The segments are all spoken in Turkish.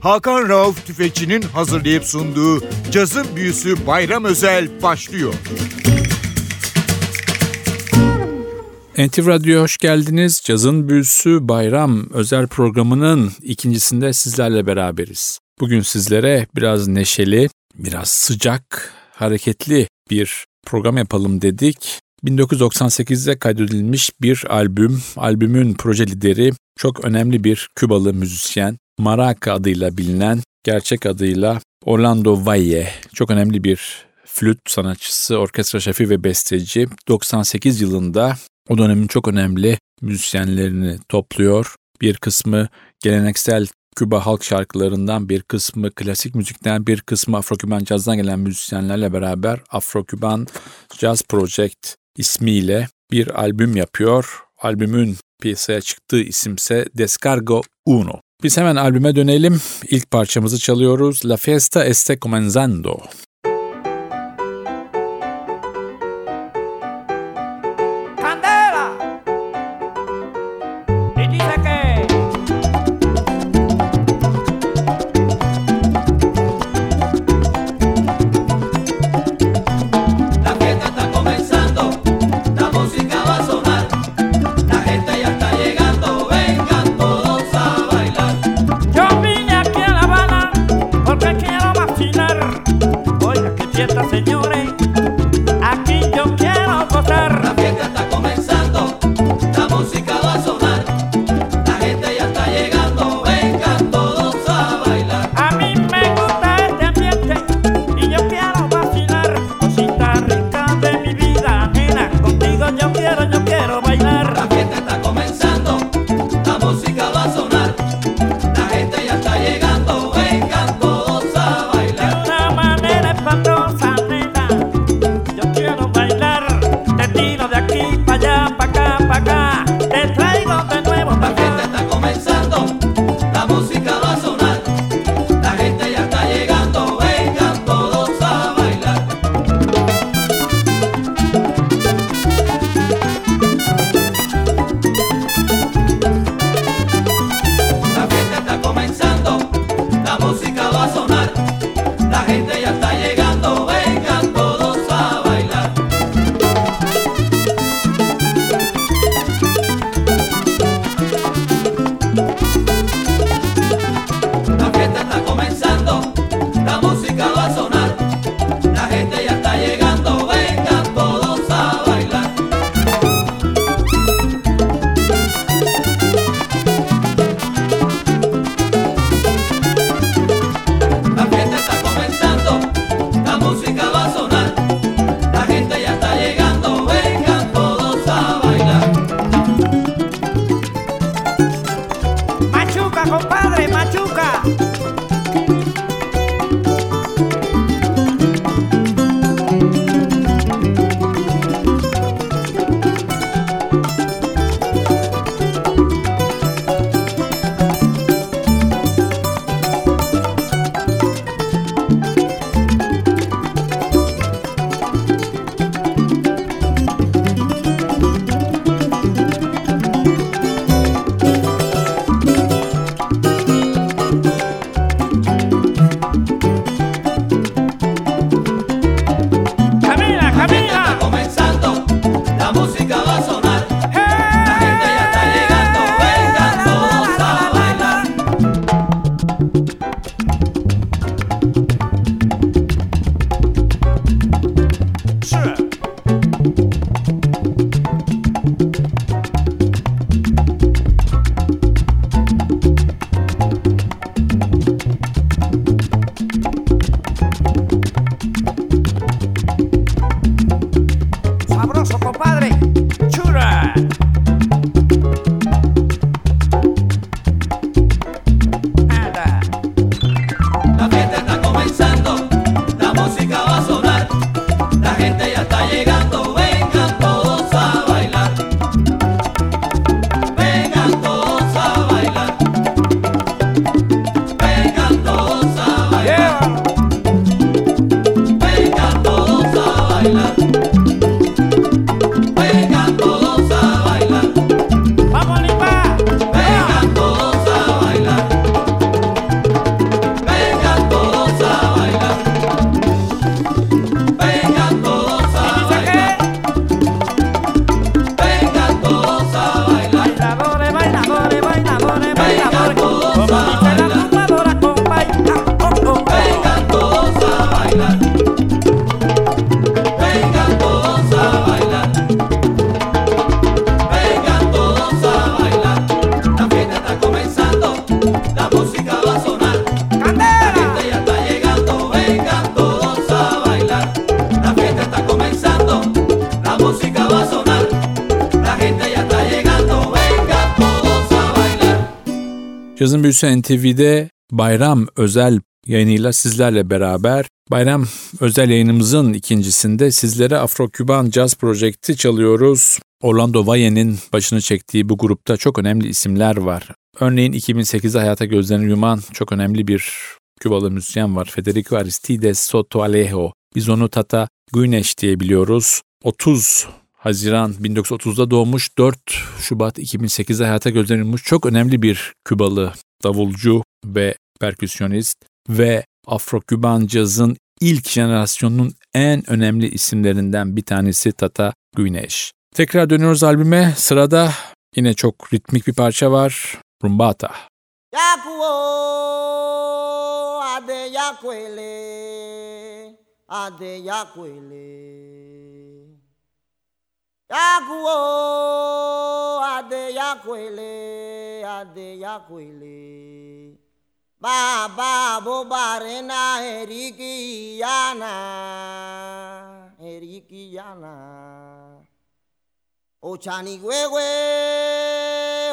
Hakan Rauf Tüfekçi'nin hazırlayıp sunduğu Cazın Büyüsü Bayram Özel başlıyor. NTV Radyo'ya hoş geldiniz. Cazın Büyüsü Bayram özel programının ikincisinde sizlerle beraberiz. Bugün sizlere biraz neşeli, biraz sıcak, hareketli bir program yapalım dedik. 1998'de kaydedilmiş bir albüm. Albümün proje lideri çok önemli bir Kübalı müzisyen. Maraca adıyla bilinen, gerçek adıyla Orlando Valle. Çok önemli bir flüt sanatçısı, orkestra şefi ve besteci. 98 yılında o dönemin çok önemli müzisyenlerini topluyor. Bir kısmı geleneksel Küba halk şarkılarından bir kısmı klasik müzikten bir kısmı Afro-Küban cazdan gelen müzisyenlerle beraber Afro-Küban Jazz Project ismiyle bir albüm yapıyor. Albümün piyasaya çıktığı isimse Descargo Uno. Biz hemen albüme dönelim. İlk parçamızı çalıyoruz. La Fiesta Este Comenzando. Büyüsü NTV'de bayram özel yayınıyla sizlerle beraber. Bayram özel yayınımızın ikincisinde sizlere Afro-Küban Jazz Projekti çalıyoruz. Orlando Valle'nin başını çektiği bu grupta çok önemli isimler var. Örneğin 2008'de hayata gözlerini yuman çok önemli bir Kübalı müzisyen var. Federico Aristides Soto Alejo. Biz onu Tata Güneş diye biliyoruz. 30 Haziran 1930'da doğmuş, 4 Şubat 2008'de hayata gözlerini yummuş çok önemli bir Kübalı davulcu ve perküsyonist ve Afro-Küban cazın ilk jenerasyonunun en önemli isimlerinden bir tanesi Tata Güneş. Tekrar dönüyoruz albüme. Sırada yine çok ritmik bir parça var. Rumbata. Yakuo, ade yakwele, ade yakwele. yakuo ade yakuele ade yakuele. Baba bobare na eriki yana eriki yana. Ochani wewe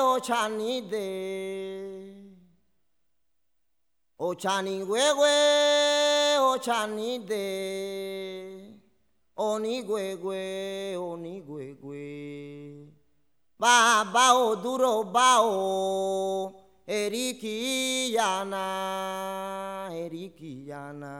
ochani de. Ochani wewe ochani de, o chani wewe, o chani de. oni onígwègwè bàbá òdúró bá o èríkìyànà èríkìyànà.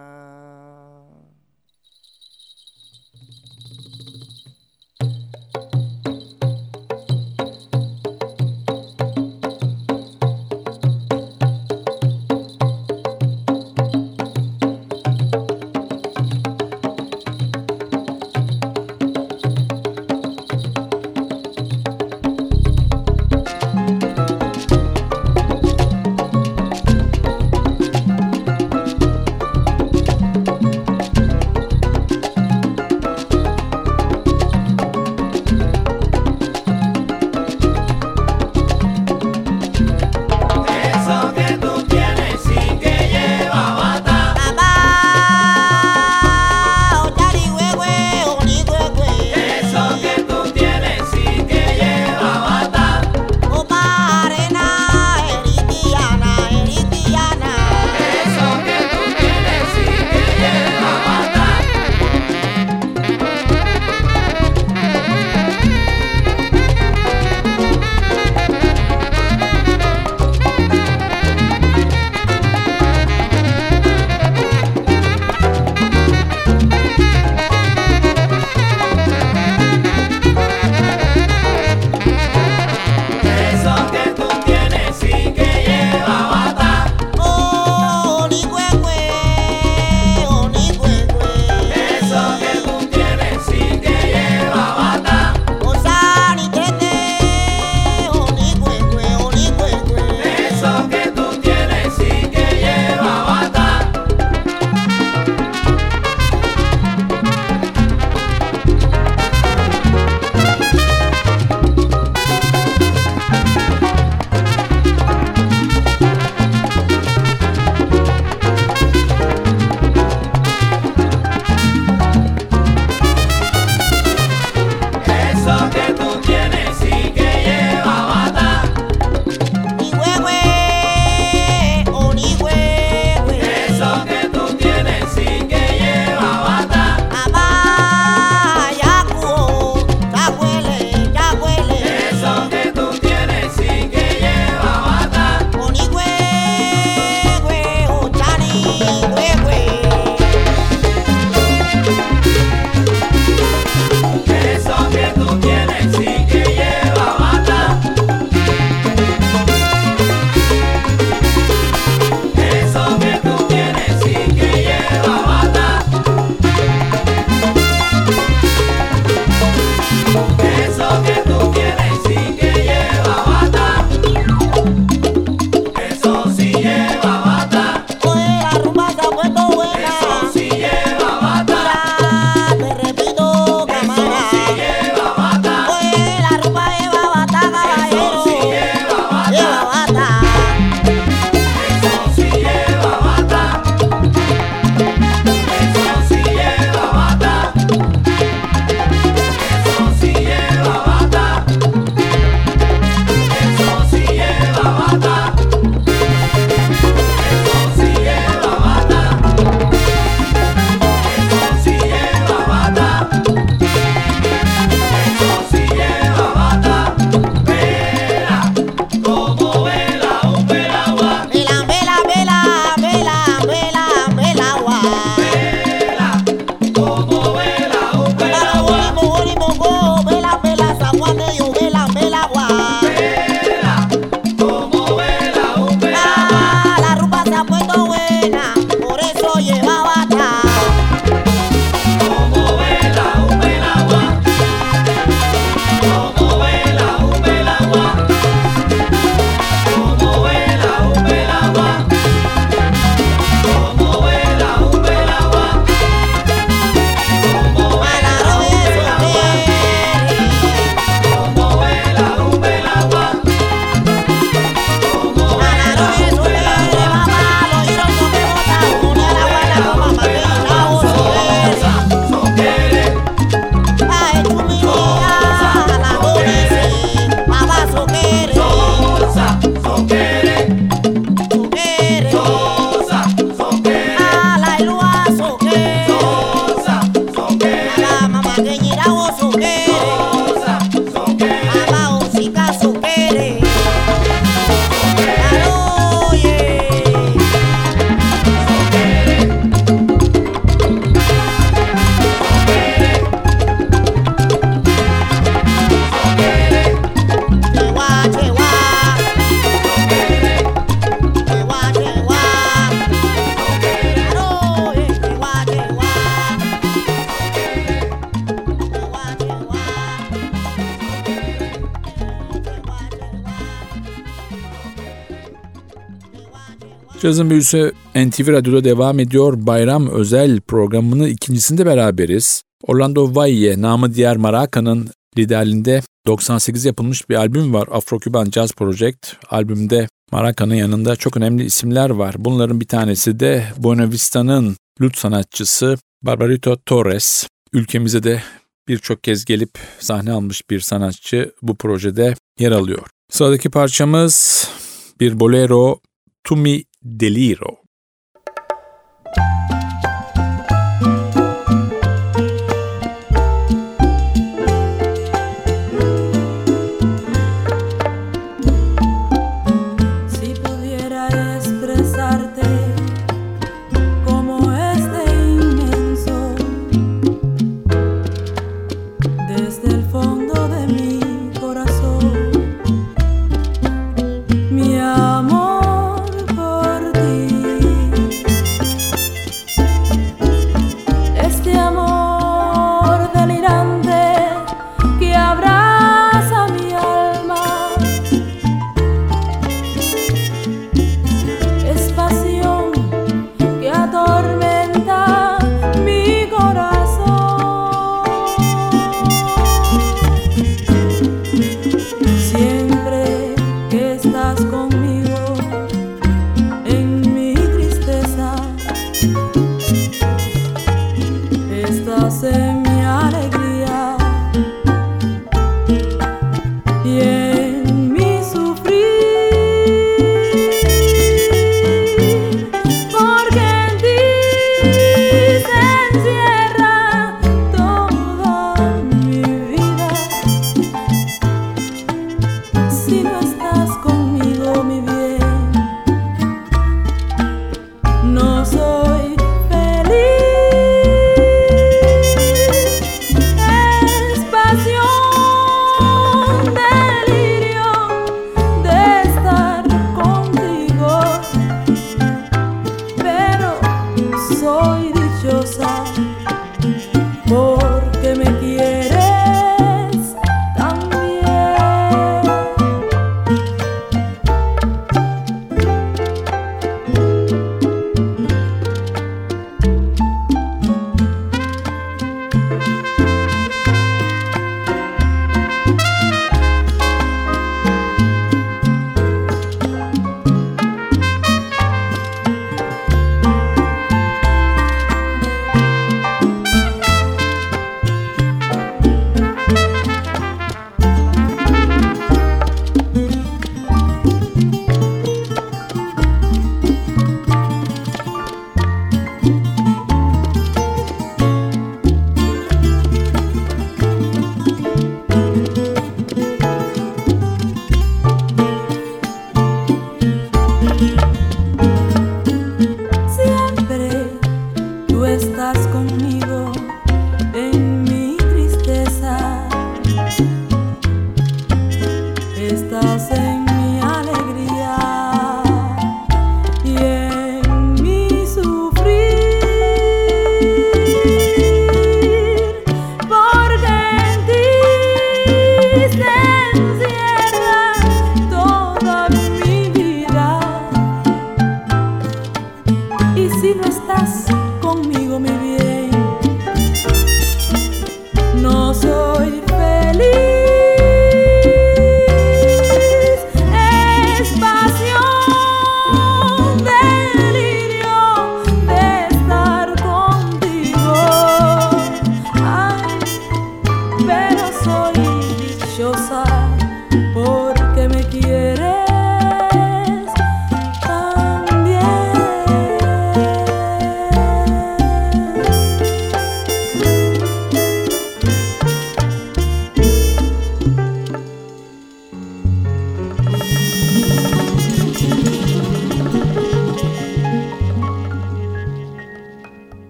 Cazın Büyüsü NTV Radyo'da devam ediyor. Bayram özel programının ikincisinde beraberiz. Orlando Valle, namı diğer Maraka'nın liderliğinde 98 yapılmış bir albüm var. Afro-Cuban Jazz Project. Albümde Maraka'nın yanında çok önemli isimler var. Bunların bir tanesi de Buena Vista'nın lüt sanatçısı Barbarito Torres. Ülkemize de birçok kez gelip sahne almış bir sanatçı bu projede yer alıyor. Sıradaki parçamız bir bolero Tumi Deliro. yeah.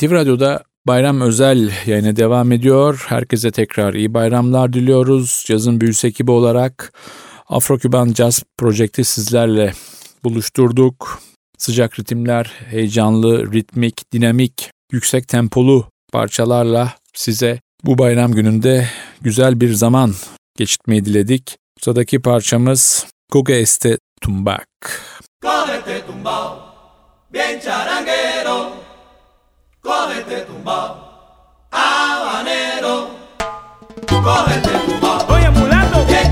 NTV Radyo'da bayram özel yayına devam ediyor. Herkese tekrar iyi bayramlar diliyoruz. Cazın büyüsü ekibi olarak Afro-Küban Jazz Projekti sizlerle buluşturduk. Sıcak ritimler, heyecanlı, ritmik, dinamik, yüksek tempolu parçalarla size bu bayram gününde güzel bir zaman geçirmeyi diledik. Sıradaki parçamız Goga Este Tumbak. Cógete tumbao, bien charanguero. Cógete tumbao, habanero. Cógete tumbao. Oye, mulato, ¿qué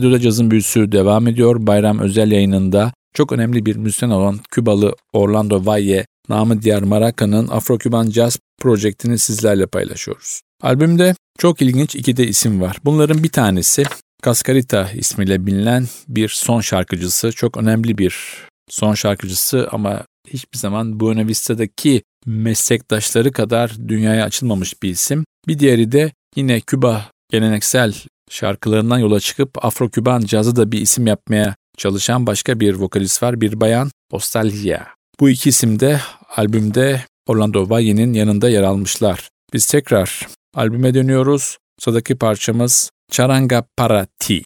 Radyo'da cazın büyüsü devam ediyor. Bayram özel yayınında çok önemli bir müzisyen olan Kübalı Orlando Valle namı diğer Maraka'nın Afro-Küban Jazz projektini sizlerle paylaşıyoruz. Albümde çok ilginç iki de isim var. Bunların bir tanesi Cascarita ismiyle bilinen bir son şarkıcısı. Çok önemli bir son şarkıcısı ama hiçbir zaman Buena Vista'daki meslektaşları kadar dünyaya açılmamış bir isim. Bir diğeri de yine Küba geleneksel şarkılarından yola çıkıp Afro-Küban cazı da bir isim yapmaya çalışan başka bir vokalist var. Bir bayan Ostalgia. Bu iki isim de albümde Orlando Valle'nin yanında yer almışlar. Biz tekrar albüme dönüyoruz. Sıradaki parçamız Charanga Para Ti.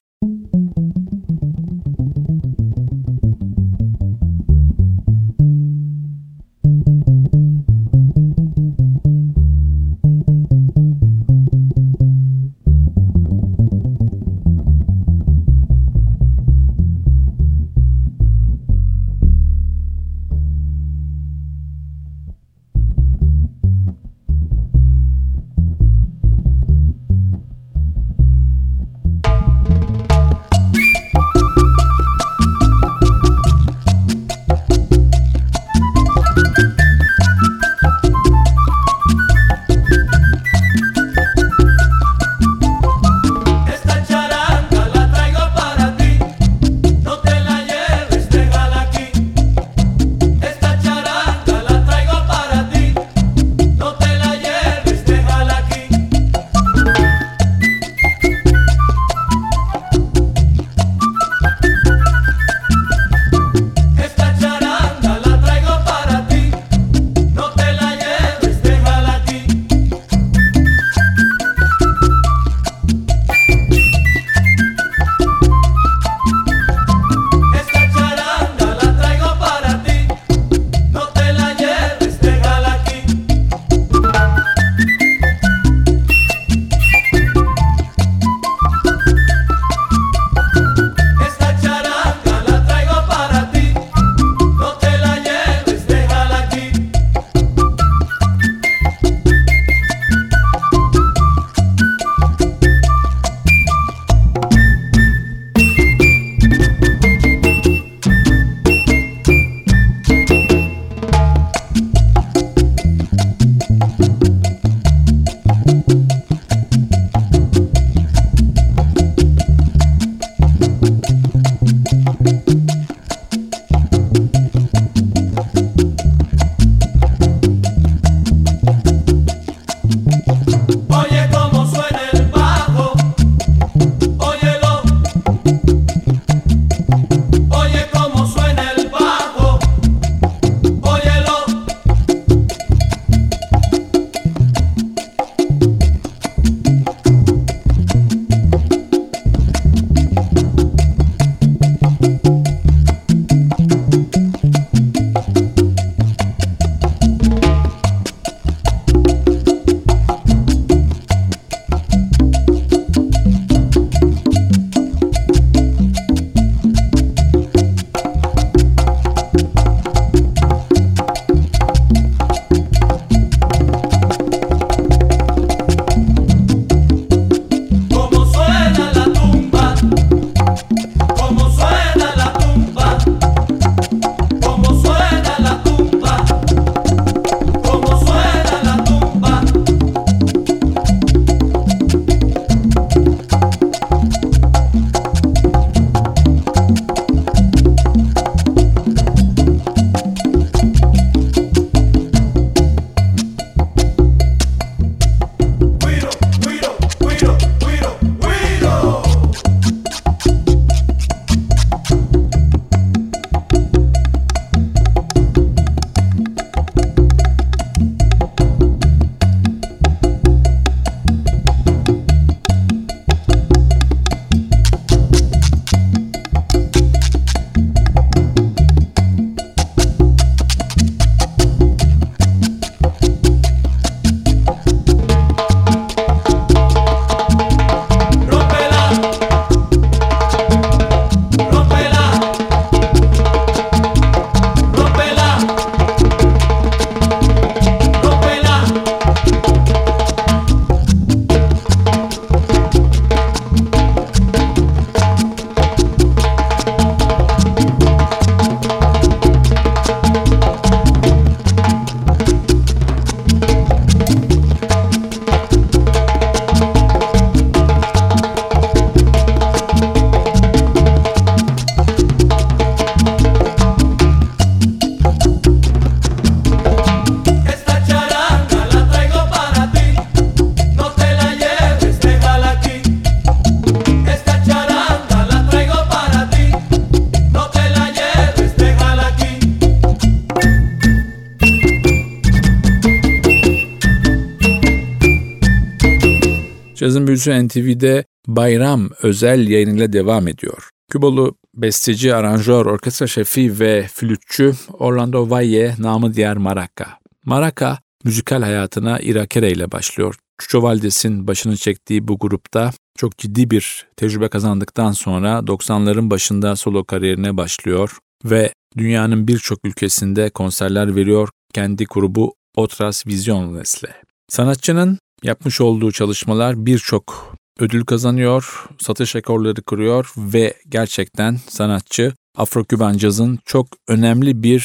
Arzu NTV'de Bayram özel yayınıyla devam ediyor. Kübalı besteci, aranjör, orkestra şefi ve flütçü Orlando Valle namı diğer Maraka. Maraka müzikal hayatına Irakere ile başlıyor. Chucho Valdes'in başını çektiği bu grupta çok ciddi bir tecrübe kazandıktan sonra 90'ların başında solo kariyerine başlıyor ve dünyanın birçok ülkesinde konserler veriyor kendi grubu Otras Vision Nesle. Sanatçının Yapmış olduğu çalışmalar birçok ödül kazanıyor, satış rekorları kırıyor ve gerçekten sanatçı Afro-Küban cazın çok önemli bir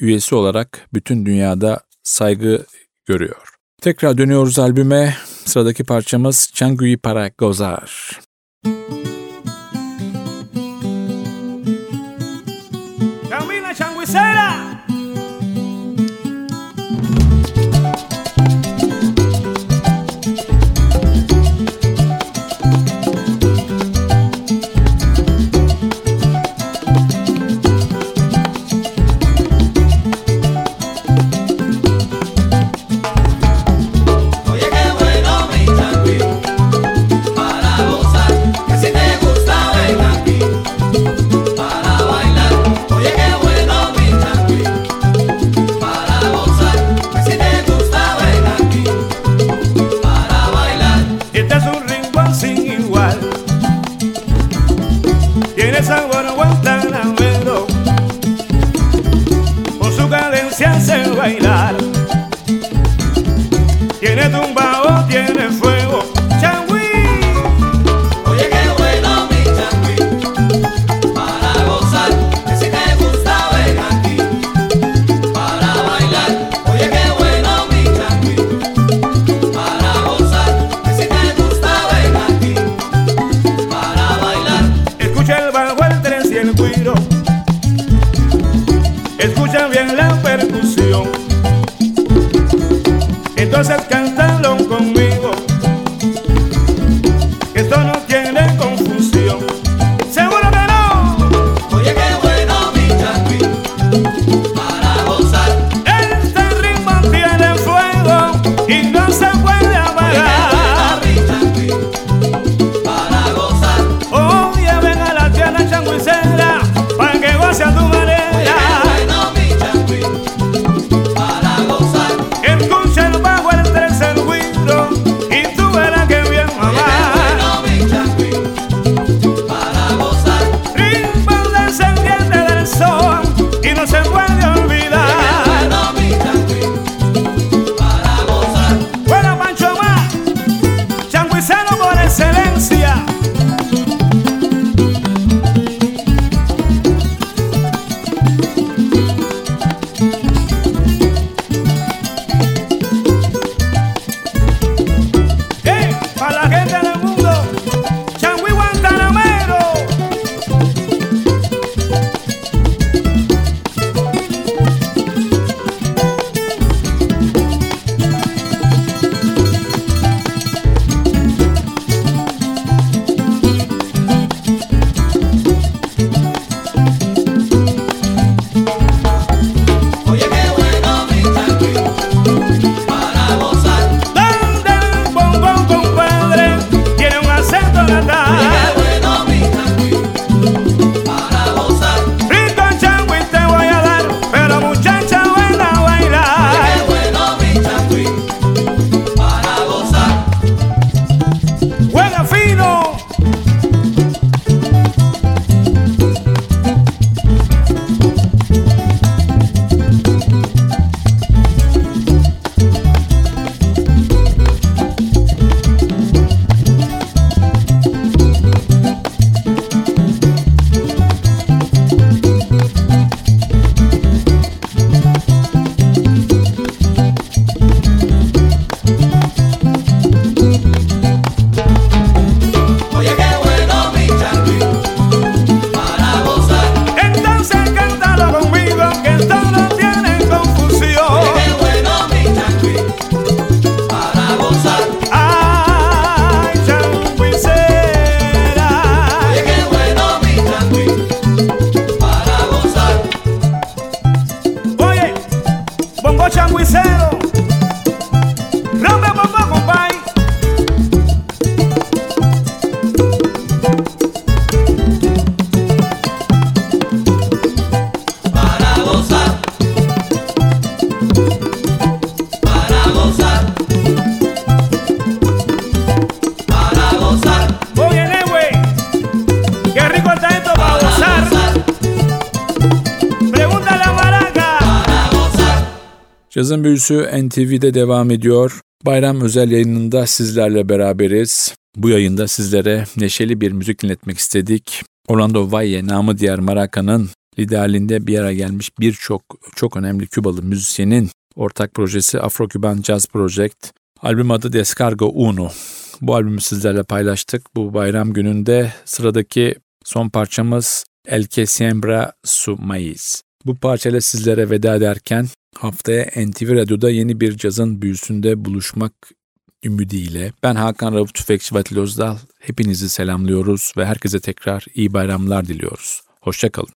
üyesi olarak bütün dünyada saygı görüyor. Tekrar dönüyoruz albüme. Sıradaki parçamız Changui Para Gozar. Camina Changuisera! excelencia. Cazın Büyüsü NTV'de devam ediyor. Bayram özel yayınında sizlerle beraberiz. Bu yayında sizlere neşeli bir müzik dinletmek istedik. Orlando Valle, namı diğer Maraca'nın liderliğinde bir araya gelmiş birçok çok önemli Kübalı müzisyenin ortak projesi Afro-Küban Jazz Project. Albüm adı Descargo Uno. Bu albümü sizlerle paylaştık. Bu bayram gününde sıradaki son parçamız El que siembra su maíz. Bu parçayla sizlere veda ederken haftaya NTV Radyo'da yeni bir cazın büyüsünde buluşmak ümidiyle ben Hakan Rauf Tüfekçi Vatil Özdal hepinizi selamlıyoruz ve herkese tekrar iyi bayramlar diliyoruz. Hoşçakalın.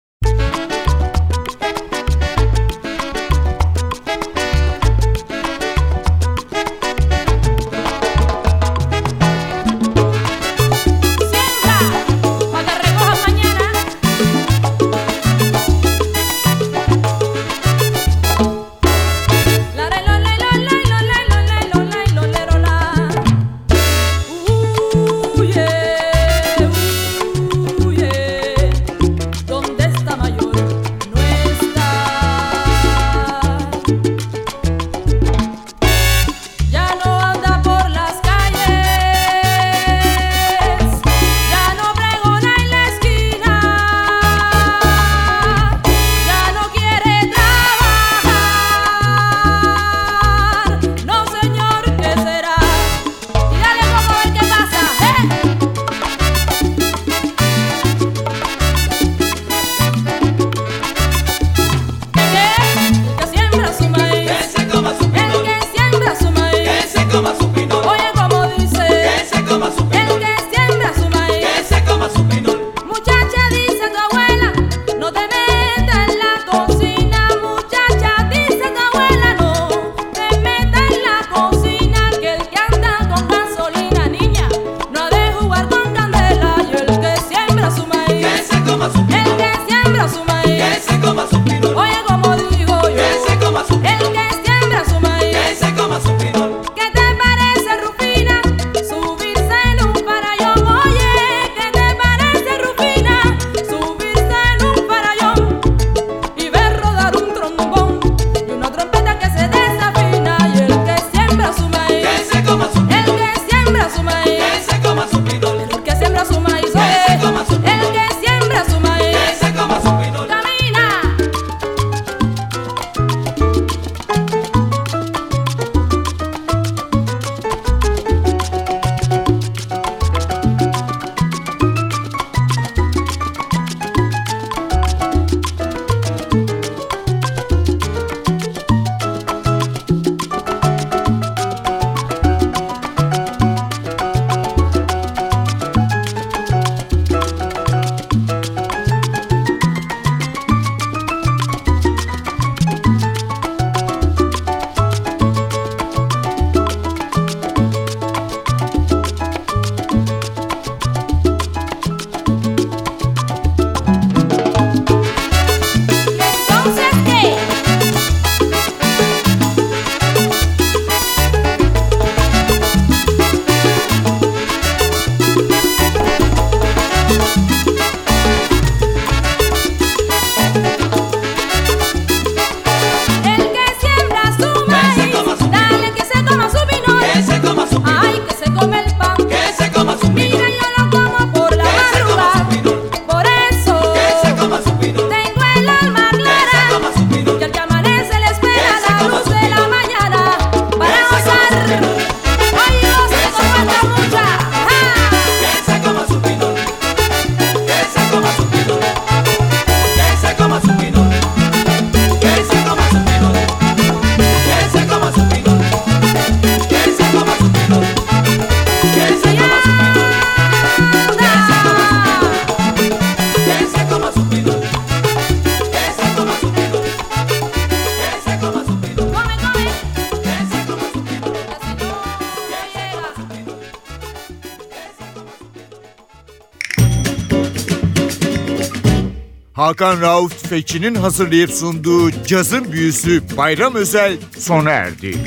Hakan Rauf Tüfekçi'nin hazırlayıp sunduğu Cazın Büyüsü Bayram Özel sona erdi.